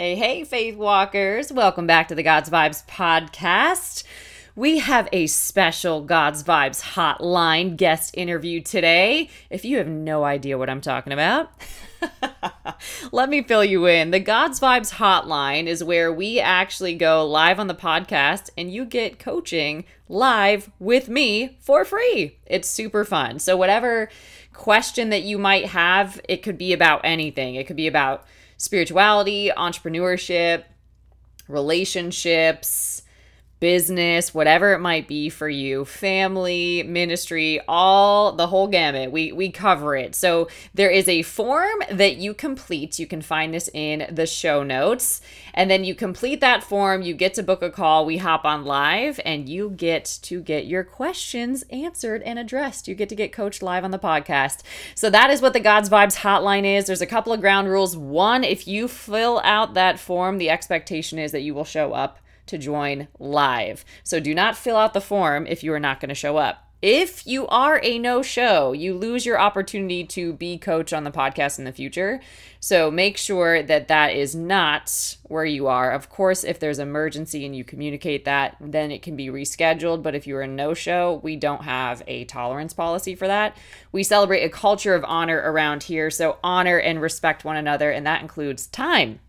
Hey, hey, Faith Walkers. Welcome back to the God's Vibes podcast. We have a special God's Vibes hotline guest interview today. If you have no idea what I'm talking about, let me fill you in. The God's Vibes hotline is where we actually go live on the podcast and you get coaching live with me for free. It's super fun. So, whatever question that you might have, it could be about anything. It could be about spirituality, entrepreneurship, relationships, business, whatever it might be for you, family, ministry, all the whole gamut. We we cover it. So there is a form that you complete. You can find this in the show notes. And then you complete that form, you get to book a call, we hop on live and you get to get your questions answered and addressed. You get to get coached live on the podcast. So that is what the God's Vibes hotline is. There's a couple of ground rules. One, if you fill out that form, the expectation is that you will show up to join live. So do not fill out the form if you are not going to show up. If you are a no show, you lose your opportunity to be coach on the podcast in the future. So make sure that that is not where you are. Of course, if there's emergency and you communicate that, then it can be rescheduled. But if you're a no show, we don't have a tolerance policy for that. We celebrate a culture of honor around here. So honor and respect one another, and that includes time.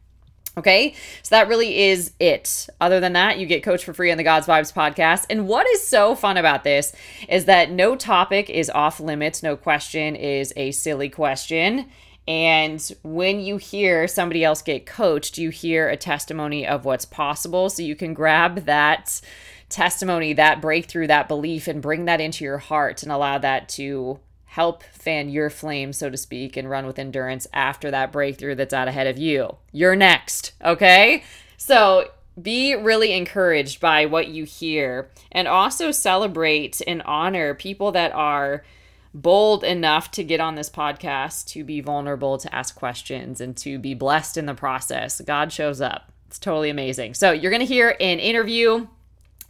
Okay, so that really is it. Other than that, you get coached for free on the God's Vibes podcast. And what is so fun about this is that no topic is off limits, no question is a silly question. And when you hear somebody else get coached, you hear a testimony of what's possible. So you can grab that testimony, that breakthrough, that belief, and bring that into your heart and allow that to help fan your flame, so to speak, and run with endurance after that breakthrough that's out ahead of you. You're next, okay? So be really encouraged by what you hear and also celebrate and honor people that are bold enough to get on this podcast to be vulnerable to ask questions and to be blessed in the process. God shows up. It's totally amazing. So, you're going to hear an interview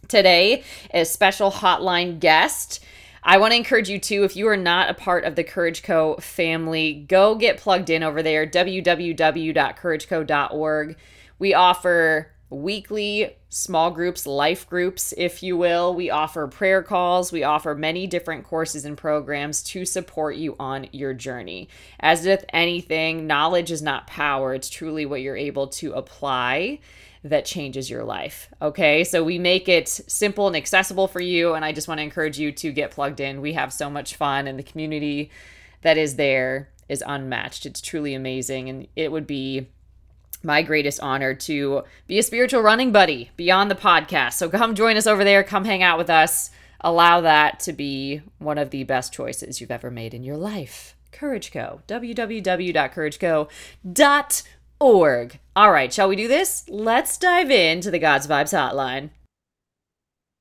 today, a special hotline guest. I want to encourage you too, if you are not a part of the Courage Co family, go get plugged in over there, www.courageco.org. We offer weekly small groups, life groups, if you will. We offer prayer calls. We offer many different courses and programs to support you on your journey. As with anything, knowledge is not power, it's truly what you're able to apply that changes your life. Okay, so we make it simple and accessible for you. And I just want to encourage you to get plugged in. We have so much fun, and the community that is there is unmatched. It's truly amazing. And it would be my greatest honor to be a spiritual running buddy beyond the podcast. So come join us over there, come hang out with us. Allow that to be one of the best choices you've ever made in your life. Courage Co. www.courageco.org org. All right, shall we do this? Let's dive into the God's Vibes hotline.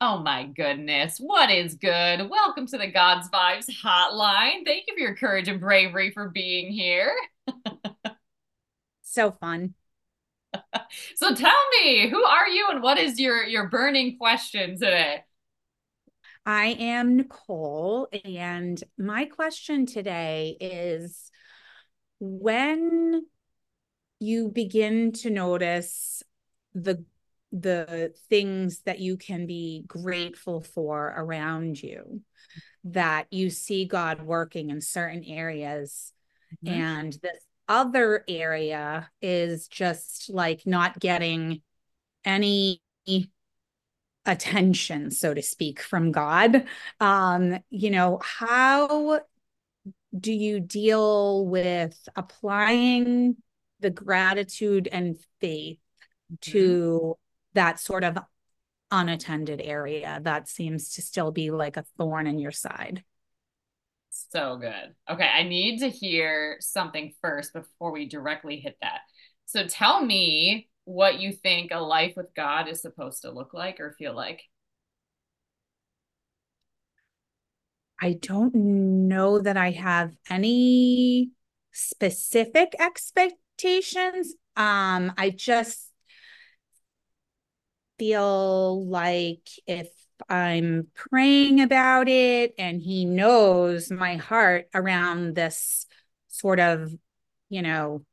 Oh my goodness, what is good? Welcome to the God's Vibes hotline. Thank you for your courage and bravery for being here. so fun. so tell me, who are you and what is your your burning question today? I am Nichole and my question today is when you begin to notice the the things that you can be grateful for around you that you see god working in certain areas mm-hmm. and this other area is just like not getting any attention so to speak from god um you know how do you deal with applying the gratitude and faith mm-hmm. to that sort of unattended area that seems to still be like a thorn in your side. So good. Okay, I need to hear something first before we directly hit that. So tell me what you think a life with God is supposed to look like or feel like. I don't know that I have any specific expect expectations. Um, I just feel like if I'm praying about it and he knows my heart around this sort of, you know,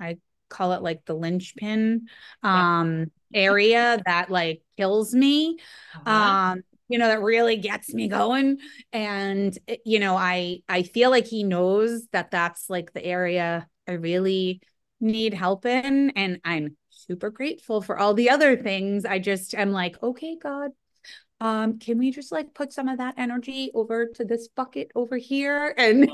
I call it like the linchpin um yeah. area that like kills me. Uh-huh. Um you know that really gets me going and eh, you know i i feel like he knows that that's like the area i really need help in and i'm super grateful for all the other things i just am like okay god um can we just like put some of that energy over to this bucket over here and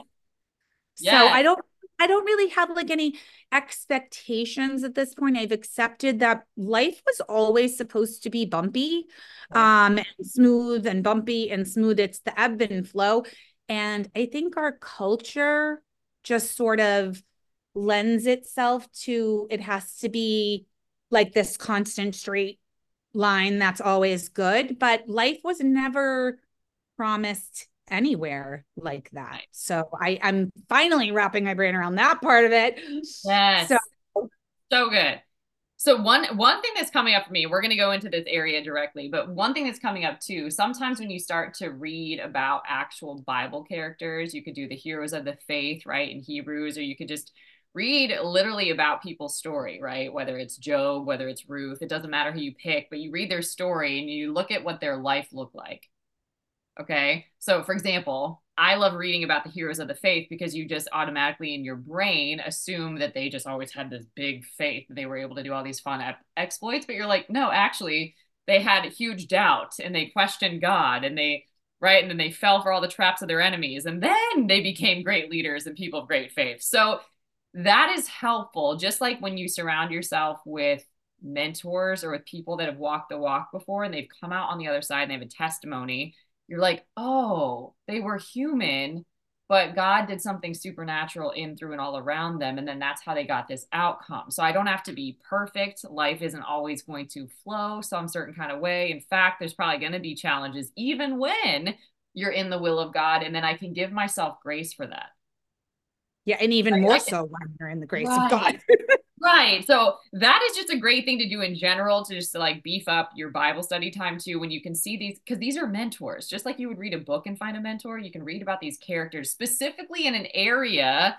yeah. so i don't I don't really have like any expectations at this point. I've accepted that life was always supposed to be bumpy, um, and smooth and bumpy and smooth. It's the ebb and flow. And I think our culture just sort of lends itself to it has to be like this constant straight line that's always good. But life was never promised anywhere like that. So I, I'm finally wrapping my brain around that part of it. Yes. So, so good. So one one thing that's coming up for me, we're going to go into this area directly, but one thing that's coming up too, sometimes when you start to read about actual Bible characters, you could do the heroes of the faith, right, in Hebrews, or you could just read literally about people's story, right? Whether it's Job, whether it's Ruth, it doesn't matter who you pick, but you read their story and you look at what their life looked like. Okay. So, for example, I love reading about the heroes of the faith because you just automatically in your brain assume that they just always had this big faith that they were able to do all these fun exploits. But you're like, no, actually, they had huge doubt and they questioned God and they, right? And then they fell for all the traps of their enemies. And then they became great leaders and people of great faith. So, that is helpful. Just like when you surround yourself with mentors or with people that have walked the walk before and they've come out on the other side and they have a testimony you're like, oh, they were human, but God did something supernatural in, through, and all around them. And then that's how they got this outcome. So I don't have to be perfect. Life isn't always going to flow some certain kind of way. In fact, there's probably going to be challenges, even when you're in the will of God. And then I can give myself grace for that. Yeah. And even more so when you're in the grace right. of God. Right. So that is just a great thing to do in general to just to like beef up your Bible study time too when you can see these because these are mentors. Just like you would read a book and find a mentor, you can read about these characters specifically in an area,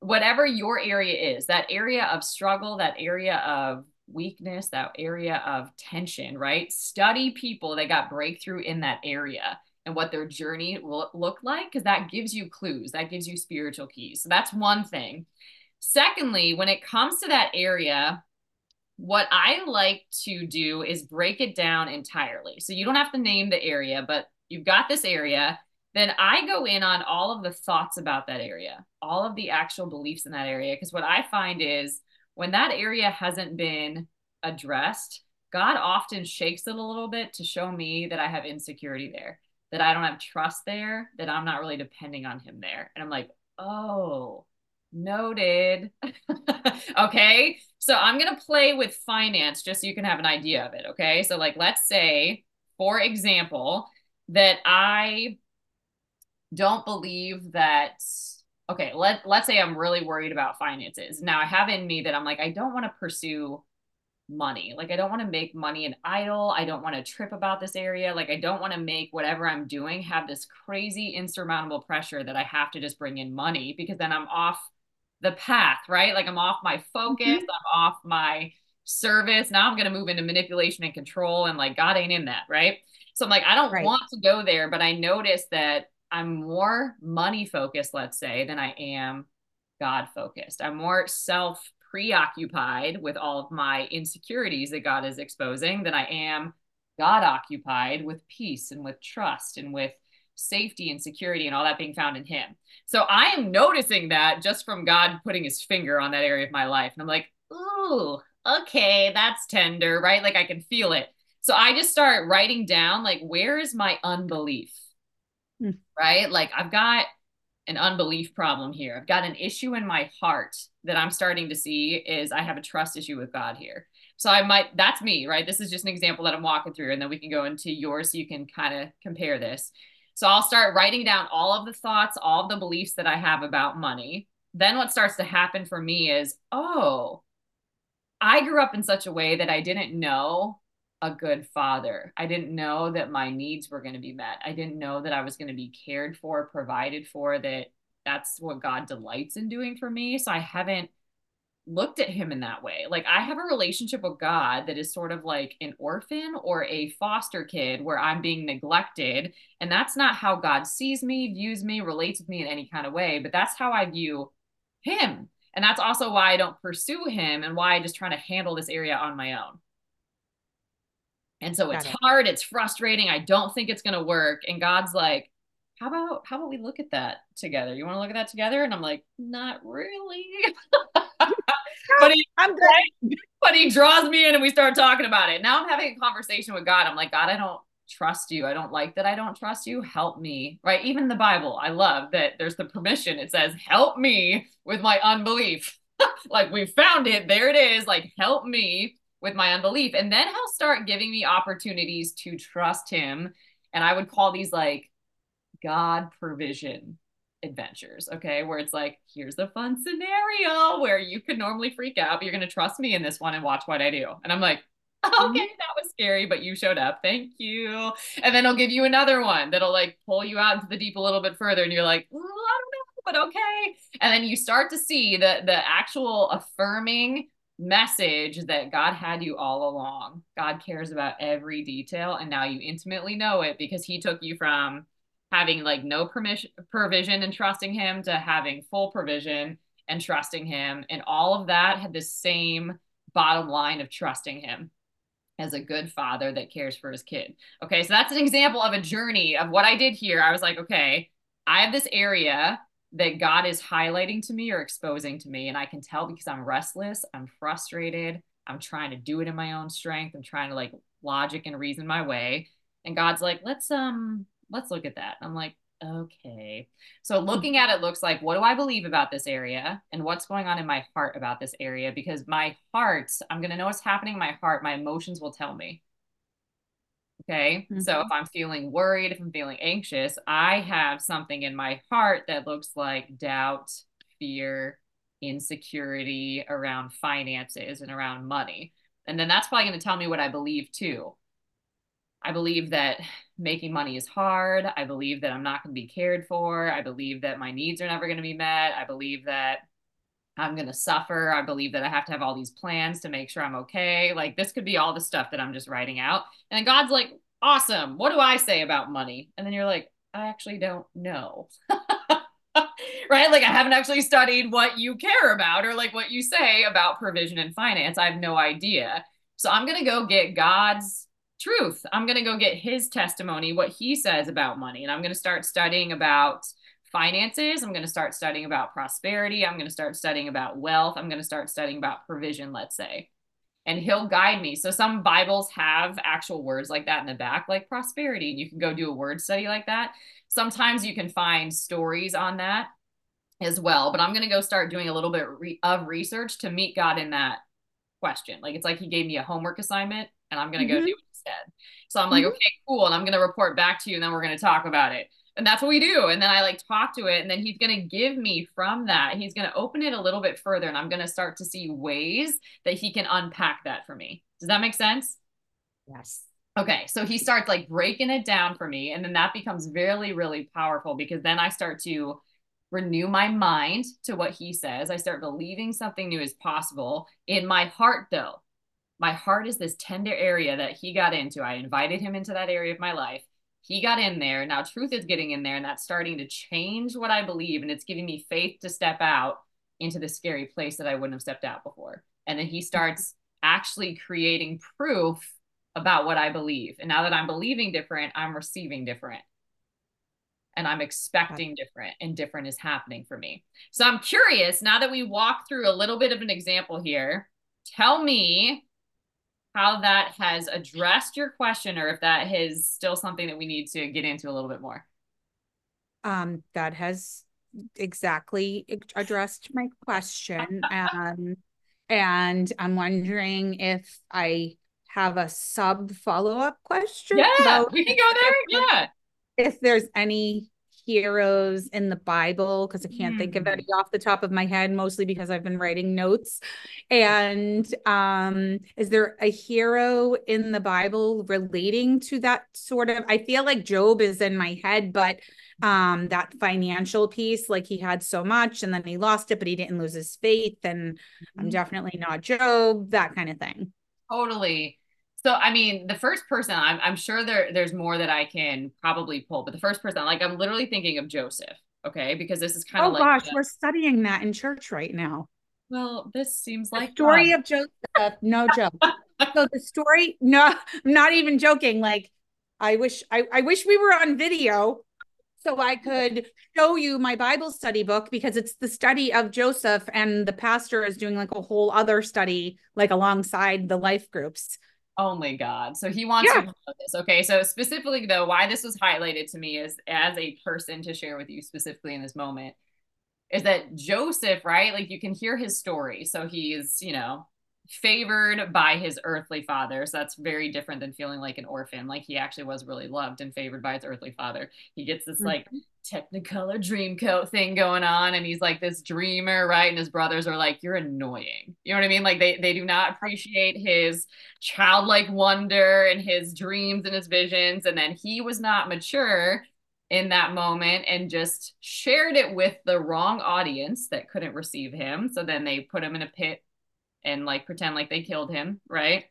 whatever your area is, that area of struggle, that area of weakness, that area of tension, right? Study people that got breakthrough in that area and what their journey will look like because that gives you clues, that gives you spiritual keys. So that's one thing. Secondly, when it comes to that area, what I like to do is break it down entirely. So you don't have to name the area, but you've got this area. Then I go in on all of the thoughts about that area, all of the actual beliefs in that area. Because what I find is when that area hasn't been addressed, God often shakes it a little bit to show me that I have insecurity there, that I don't have trust there, that I'm not really depending on Him there. And I'm like, oh, Noted. okay. So I'm going to play with finance just so you can have an idea of it. Okay. So, like, let's say, for example, that I don't believe that. Okay, let let's say I'm really worried about finances. Now I have in me that I'm like I don't want to pursue money. Like I don't want to make money an idol. I don't want to trip about this area. Like I don't want to make whatever I'm doing have this crazy insurmountable pressure that I have to just bring in money because then I'm off the path, right? Like I'm off my focus, mm-hmm. I'm off my service. Now I'm going to move into manipulation and control and like God ain't in that, right? So I'm like I don't right. want to go there, but I notice that I'm more money focused, let's say, than I am God focused. I'm more self preoccupied with all of my insecurities that God is exposing than I am God occupied with peace and with trust and with safety and security and all that being found in him. So I am noticing that just from God putting his finger on that area of my life. And I'm like, ooh, okay, that's tender, right? Like I can feel it. So I just start writing down, like, where is my unbelief? Mm. Right? Like I've got an unbelief problem here. I've got an issue in my heart that I'm starting to see is I have a trust issue with God here. So I might that's me, right? This is just an example that I'm walking through and then we can go into yours so you can kind of compare this. So I'll start writing down all of the thoughts, all of the beliefs that I have about money. Then what starts to happen for me is, oh, I grew up in such a way that I didn't know a good father. I didn't know that my needs were going to be met. I didn't know that I was going to be cared for, provided for, that that's what God delights in doing for me. So I haven't looked at him in that way. Like I have a relationship with God that is sort of like an orphan or a foster kid where I'm being neglected. And that's not how God sees me, views me, relates with me in any kind of way, but that's how I view him. And that's also why I don't pursue him and why I just try to handle this area on my own. And so it's it. hard, it's frustrating. I don't think it's going to work. And God's like, how about how about we look at that together? You want to look at that together? And I'm like, not really. but he, I'm good. But he draws me in and we start talking about it. Now I'm having a conversation with God. I'm like, God, I don't trust you. I don't like that I don't trust you. Help me. Right. Even the Bible, I love that there's the permission. It says, help me with my unbelief. like we found it. There it is. Like, help me with my unbelief. And then he'll start giving me opportunities to trust him. And I would call these like God provision adventures, okay? Where it's like, here's a fun scenario where you could normally freak out, but you're going to trust me in this one and watch what I do. And I'm like, mm-hmm. okay, that was scary, but you showed up. Thank you. And then I'll give you another one that'll like pull you out into the deep a little bit further. And you're like, I don't know, but okay. And then you start to see the, the actual affirming message that God had you all along. God cares about every detail. And now you intimately know it because he took you from having like no permission provision and trusting him to having full provision and trusting him and all of that had the same bottom line of trusting him as a good father that cares for his kid okay so that's an example of a journey of what i did here i was like okay i have this area that god is highlighting to me or exposing to me and i can tell because i'm restless i'm frustrated i'm trying to do it in my own strength i'm trying to like logic and reason my way and god's like let's um let's look at that. I'm like, okay. So looking at it looks like what do I believe about this area and what's going on in my heart about this area? Because my heart, I'm to know what's happening in my heart. My emotions will tell me. Okay. Mm-hmm. So if I'm feeling worried, if I'm feeling anxious, I have something in my heart that looks like doubt, fear, insecurity around finances and around money. And then that's probably going to tell me what I believe too. I believe that making money is hard. I believe that I'm not going to be cared for. I believe that my needs are never going to be met. I believe that I'm going to suffer. I believe that I have to have all these plans to make sure I'm okay. Like this could be all the stuff that I'm just writing out. And God's like, awesome. What do I say about money? And then you're like, I actually don't know. right? Like I haven't actually studied what you care about or like what you say about provision and finance. I have no idea. So I'm going to go get God's truth. I'm going to go get his testimony, what he says about money. And I'm going to start studying about finances. I'm going to start studying about prosperity. I'm going to start studying about wealth. I'm going to start studying about provision, let's say. And he'll guide me. So some Bibles have actual words like that in the back, like prosperity. And you can go do a word study like that. Sometimes you can find stories on that as well. But I'm going to go start doing a little bit of research to meet God in that question. Like it's like he gave me a homework assignment and I'm going to mm-hmm. go do it instead. So I'm like, mm-hmm. okay, cool. And I'm going to report back to you and then we're going to talk about it. And that's what we do. And then I like talk to it. And then he's going to give me from that, he's going to open it a little bit further. And I'm going to start to see ways that he can unpack that for me. Does that make sense? Yes. Okay. So he starts like breaking it down for me. And then that becomes really, really powerful because then I start to renew my mind to what he says. I start believing something new is possible. In my heart, though, my heart is this tender area that he got into. I invited him into that area of my life. He got in there. Now truth is getting in there and that's starting to change what I believe. And it's giving me faith to step out into the scary place that I wouldn't have stepped out before. And then he mm-hmm. starts actually creating proof about what I believe. And now that I'm believing different, I'm receiving different. And I'm expecting different, and different is happening for me. So I'm curious now that we walk through a little bit of an example here, tell me how that has addressed your question or if that is still something that we need to get into a little bit more. Um, that has exactly addressed my question. um, and I'm wondering if I have a sub follow up question. Yeah, we can go there. Yeah. If there's any heroes in the Bible because I can't mm. think of any hmm. off the top of my head, mostly because I've been writing notes. And um, is there a hero in the Bible relating to that sort of? I feel like Job is in my head, but um that financial piece like he had so much and then he lost it but he didn't lose his faith and mm-hmm. i'm definitely not job that kind of thing totally so I mean, the first person I'm I'm sure there there's more that I can probably pull, but the first person like I'm literally thinking of Joseph, okay? Because this is kind of oh like gosh, we're studying that in church right now. Well, this seems the like story of Joseph. No joke. so the story, no, I'm not even joking. Like, I wish I, I wish we were on video so I could show you my Bible study book because it's the study of Joseph, and the pastor is doing like a whole other study, like alongside the life groups only God. So he wants yeah. to know this. Okay. So specifically though, why this was highlighted to me is as a person to share with you specifically in this moment is that Joseph, right? Like you can hear his story. So he's, you know, favored by his earthly father. So that's very different than feeling like an orphan. Like he actually was really loved and favored by his earthly father. He gets this mm-hmm. like technicolor dream coat thing going on and he's like this dreamer, right? And his brothers are like, You're annoying. You know what I mean? Like they they do not appreciate his childlike wonder and his dreams and his visions. And then he was not mature in that moment and just shared it with the wrong audience that couldn't receive him. So then they put him in a pit and like pretend like they killed him, right?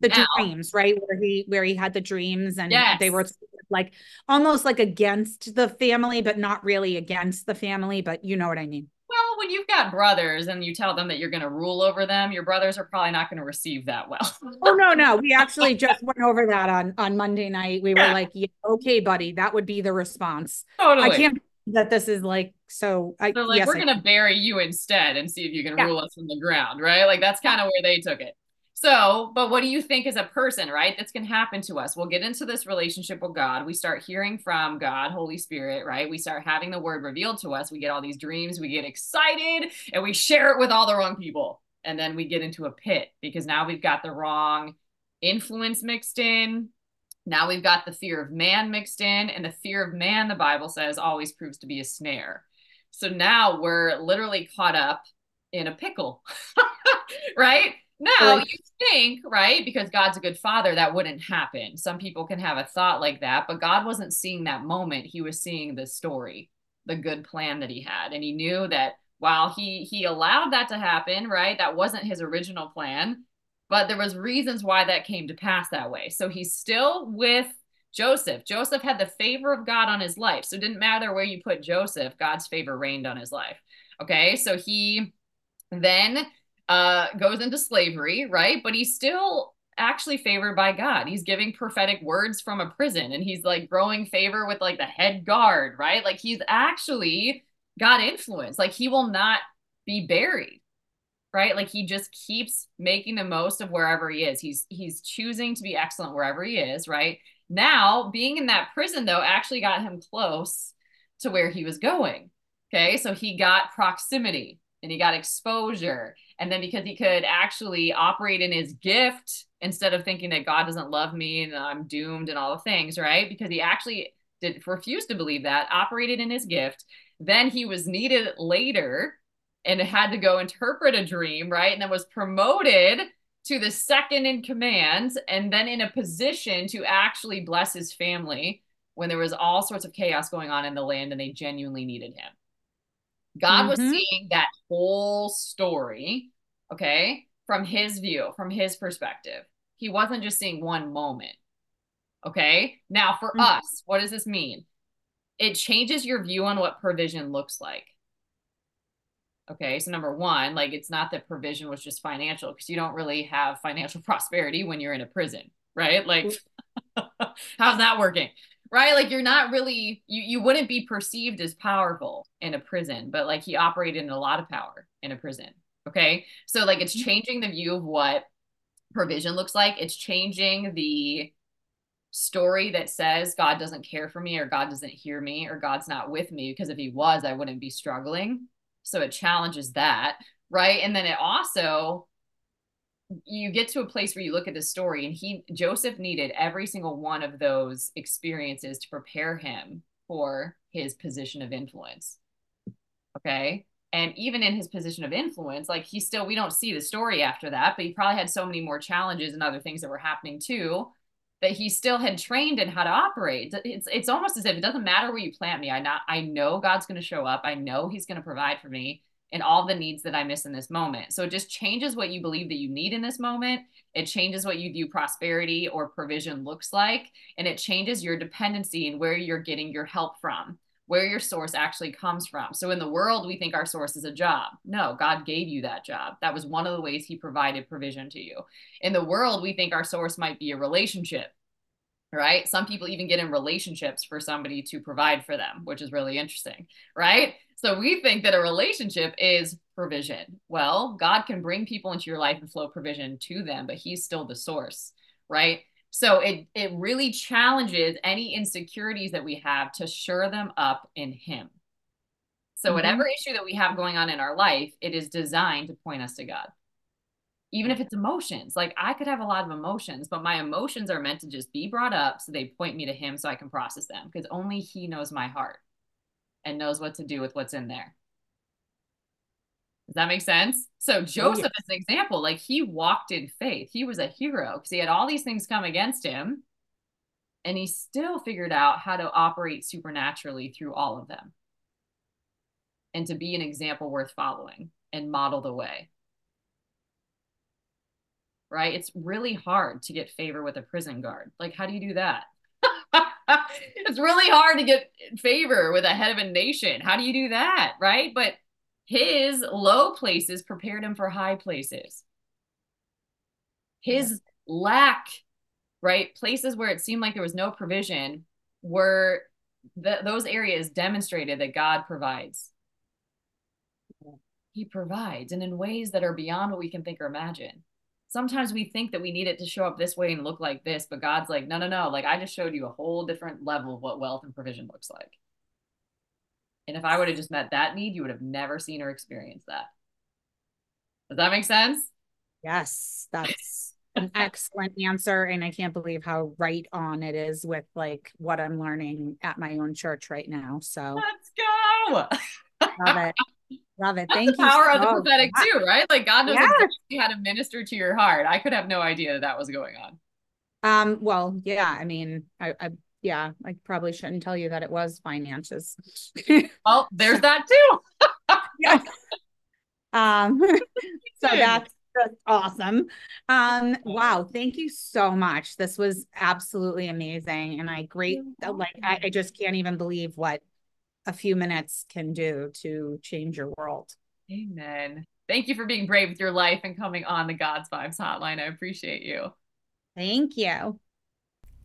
The now, dreams, right? Where he where he had the dreams and yes. they were like almost like against the family, but not really against the family, but you know what I mean. Well, when you've got brothers and you tell them that you're going to rule over them, your brothers are probably not going to receive that well. oh no, no, we actually just went over that on on Monday night. We yeah. were like, yeah, "Okay, buddy, that would be the response." Totally. I can't that this is like so. I, so like yes, we're I, gonna bury you instead and see if you can yeah. rule us from the ground, right? Like that's kind of where they took it. So, but what do you think as a person, right? That's going to happen to us. We'll get into this relationship with God. We start hearing from God, Holy Spirit, right? We start having the word revealed to us. We get all these dreams, we get excited, and we share it with all the wrong people. And then we get into a pit because now we've got the wrong influence mixed in, now we've got the fear of man mixed in, and the fear of man, the Bible says, always proves to be a snare. So now we're literally caught up in a pickle, right? Now you think, right? Because God's a good father, that wouldn't happen. Some people can have a thought like that, but God wasn't seeing that moment. He was seeing the story, the good plan that he had. And he knew that while he he allowed that to happen, right? That wasn't his original plan but there was reasons why that came to pass that way so he's still with joseph joseph had the favor of god on his life so it didn't matter where you put joseph god's favor reigned on his life okay so he then uh goes into slavery right but he's still actually favored by god he's giving prophetic words from a prison and he's like growing favor with like the head guard right like he's actually got influence like he will not be buried right? Like he just keeps making the most of wherever he is. He's he's choosing to be excellent wherever he is, right? Now, being in that prison though actually got him close to where he was going. Okay? So he got proximity and he got exposure. And then because he could actually operate in his gift instead of thinking that God doesn't love me and I'm doomed and all the things, right? Because he actually did refuse to believe that, operated in his gift. Then he was needed later and had to go interpret a dream, right? And then was promoted to the second in command and then in a position to actually bless his family when there was all sorts of chaos going on in the land and they genuinely needed him. God mm-hmm. was seeing that whole story, okay, from his view, from his perspective. He wasn't just seeing one moment. Okay. Now, for mm-hmm. us, what does this mean? It changes your view on what provision looks like. Okay. So, number one, like it's not that provision was just financial because you don't really have financial prosperity when you're in a prison, right? Like, how's that working? Right? Like, you're not really, you, you wouldn't be perceived as powerful in a prison, but like he operated in a lot of power in a prison. Okay. So, like, it's mm-hmm. changing the view of what provision looks like, it's changing the story that says God doesn't care for me or God doesn't hear me or God's not with me because if he was, I wouldn't be struggling so it challenges that, right? And then it also you get to a place where you look at the story and he Joseph needed every single one of those experiences to prepare him for his position of influence. Okay. And even in his position of influence, like he still, we don't see the story after that, but he probably had so many more challenges and other things that were happening too that he still had trained in how to operate. It's it's almost as if it doesn't matter where you plant me. I not I know God's going to show up. I know He's going to provide for me and all the needs that I miss in this moment. So it just changes what you believe that you need in this moment. It changes what you view prosperity or provision looks like, and it changes your dependency and where you're getting your help from where your source actually comes from. So in the world, we think our source is a job. No, God gave you that job. That was one of the ways He provided provision to you. In the world, we think our source might be a relationship, right? Some people even get in relationships for somebody to provide for them, which is really interesting, right? So we think that a relationship is provision. Well, God can bring people into your life and flow provision to them, but He's still the source, right? So it it really challenges any insecurities that we have to shore them up in him. So mm-hmm. whatever issue that we have going on in our life, it is designed to point us to God. Even if it's emotions, like I could have a lot of emotions, but my emotions are meant to just be brought up so they point me to him so I can process them because only he knows my heart and knows what to do with what's in there. Does that make sense? So oh, Joseph oh, yes. is an example. Like he walked in faith. He was a hero because he had all these things come against him. And he still figured out how to operate supernaturally through all of them. And to be an example worth following and model the way. Right? It's really hard to get favor with a prison guard. Like, how do you do that? it's really hard to get favor with a head of a nation. How do you do that? Right? But his low places prepared him for high places. His lack, right? Places where it seemed like there was no provision were the, those areas demonstrated that God provides. He provides, and in ways that are beyond what we can think or imagine. Sometimes we think that we need it to show up this way and look like this, but God's like, no, no, no. Like, I just showed you a whole different level of what wealth and provision looks like. And if I would have just met that need, you would have never seen or experienced that. Does that make sense? Yes, that's an excellent answer. And I can't believe how right on it is with like what I'm learning at my own church right now. So let's go. Love it. Love it. Thank the you. Power so of the prophetic too, right? Like God knows yes. exactly how to minister to your heart. I could have no idea that that was going on. Um, well, yeah, I mean, I, I yeah, I probably shouldn't tell you that it was finances. well, there's that too. yeah. Um, so that's, that's awesome. Um, wow, thank you so much. This was absolutely amazing. And I great like I, I just can't even believe what a few minutes can do to change your world. Amen. Thank you for being brave with your life and coming on the God's Vibes hotline. I appreciate you. Thank you.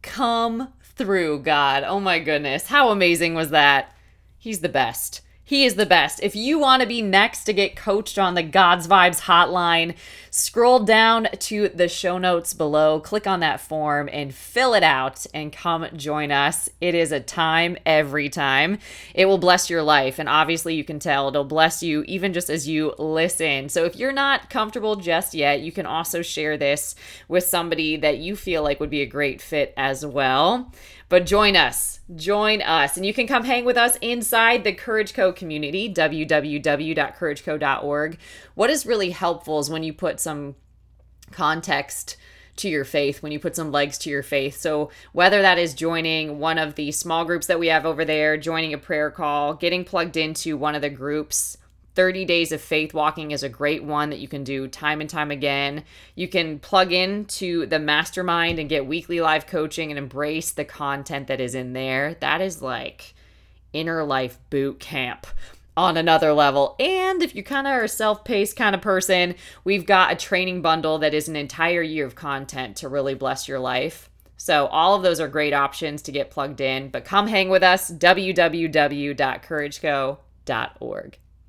Come through, God. Oh my goodness. How amazing was that? He's the best. He is the best. If you want to be next to get coached on the God's Vibes hotline, scroll down to the show notes below, click on that form and fill it out and come join us. It is a time every time. It will bless your life. And obviously, you can tell it'll bless you even just as you listen. So if you're not comfortable just yet, you can also share this with somebody that you feel like would be a great fit as well. But join us, join us, and you can come hang with us inside the Courage Co community, www.courageco.org. What is really helpful is when you put some context to your faith, when you put some legs to your faith. So, whether that is joining one of the small groups that we have over there, joining a prayer call, getting plugged into one of the groups, 30 days of faith walking is a great one that you can do time and time again. You can plug into the mastermind and get weekly live coaching and embrace the content that is in there. That is like inner life boot camp on another level. And if you kind of are a self paced kind of person, we've got a training bundle that is an entire year of content to really bless your life. So, all of those are great options to get plugged in, but come hang with us, www.courageco.org.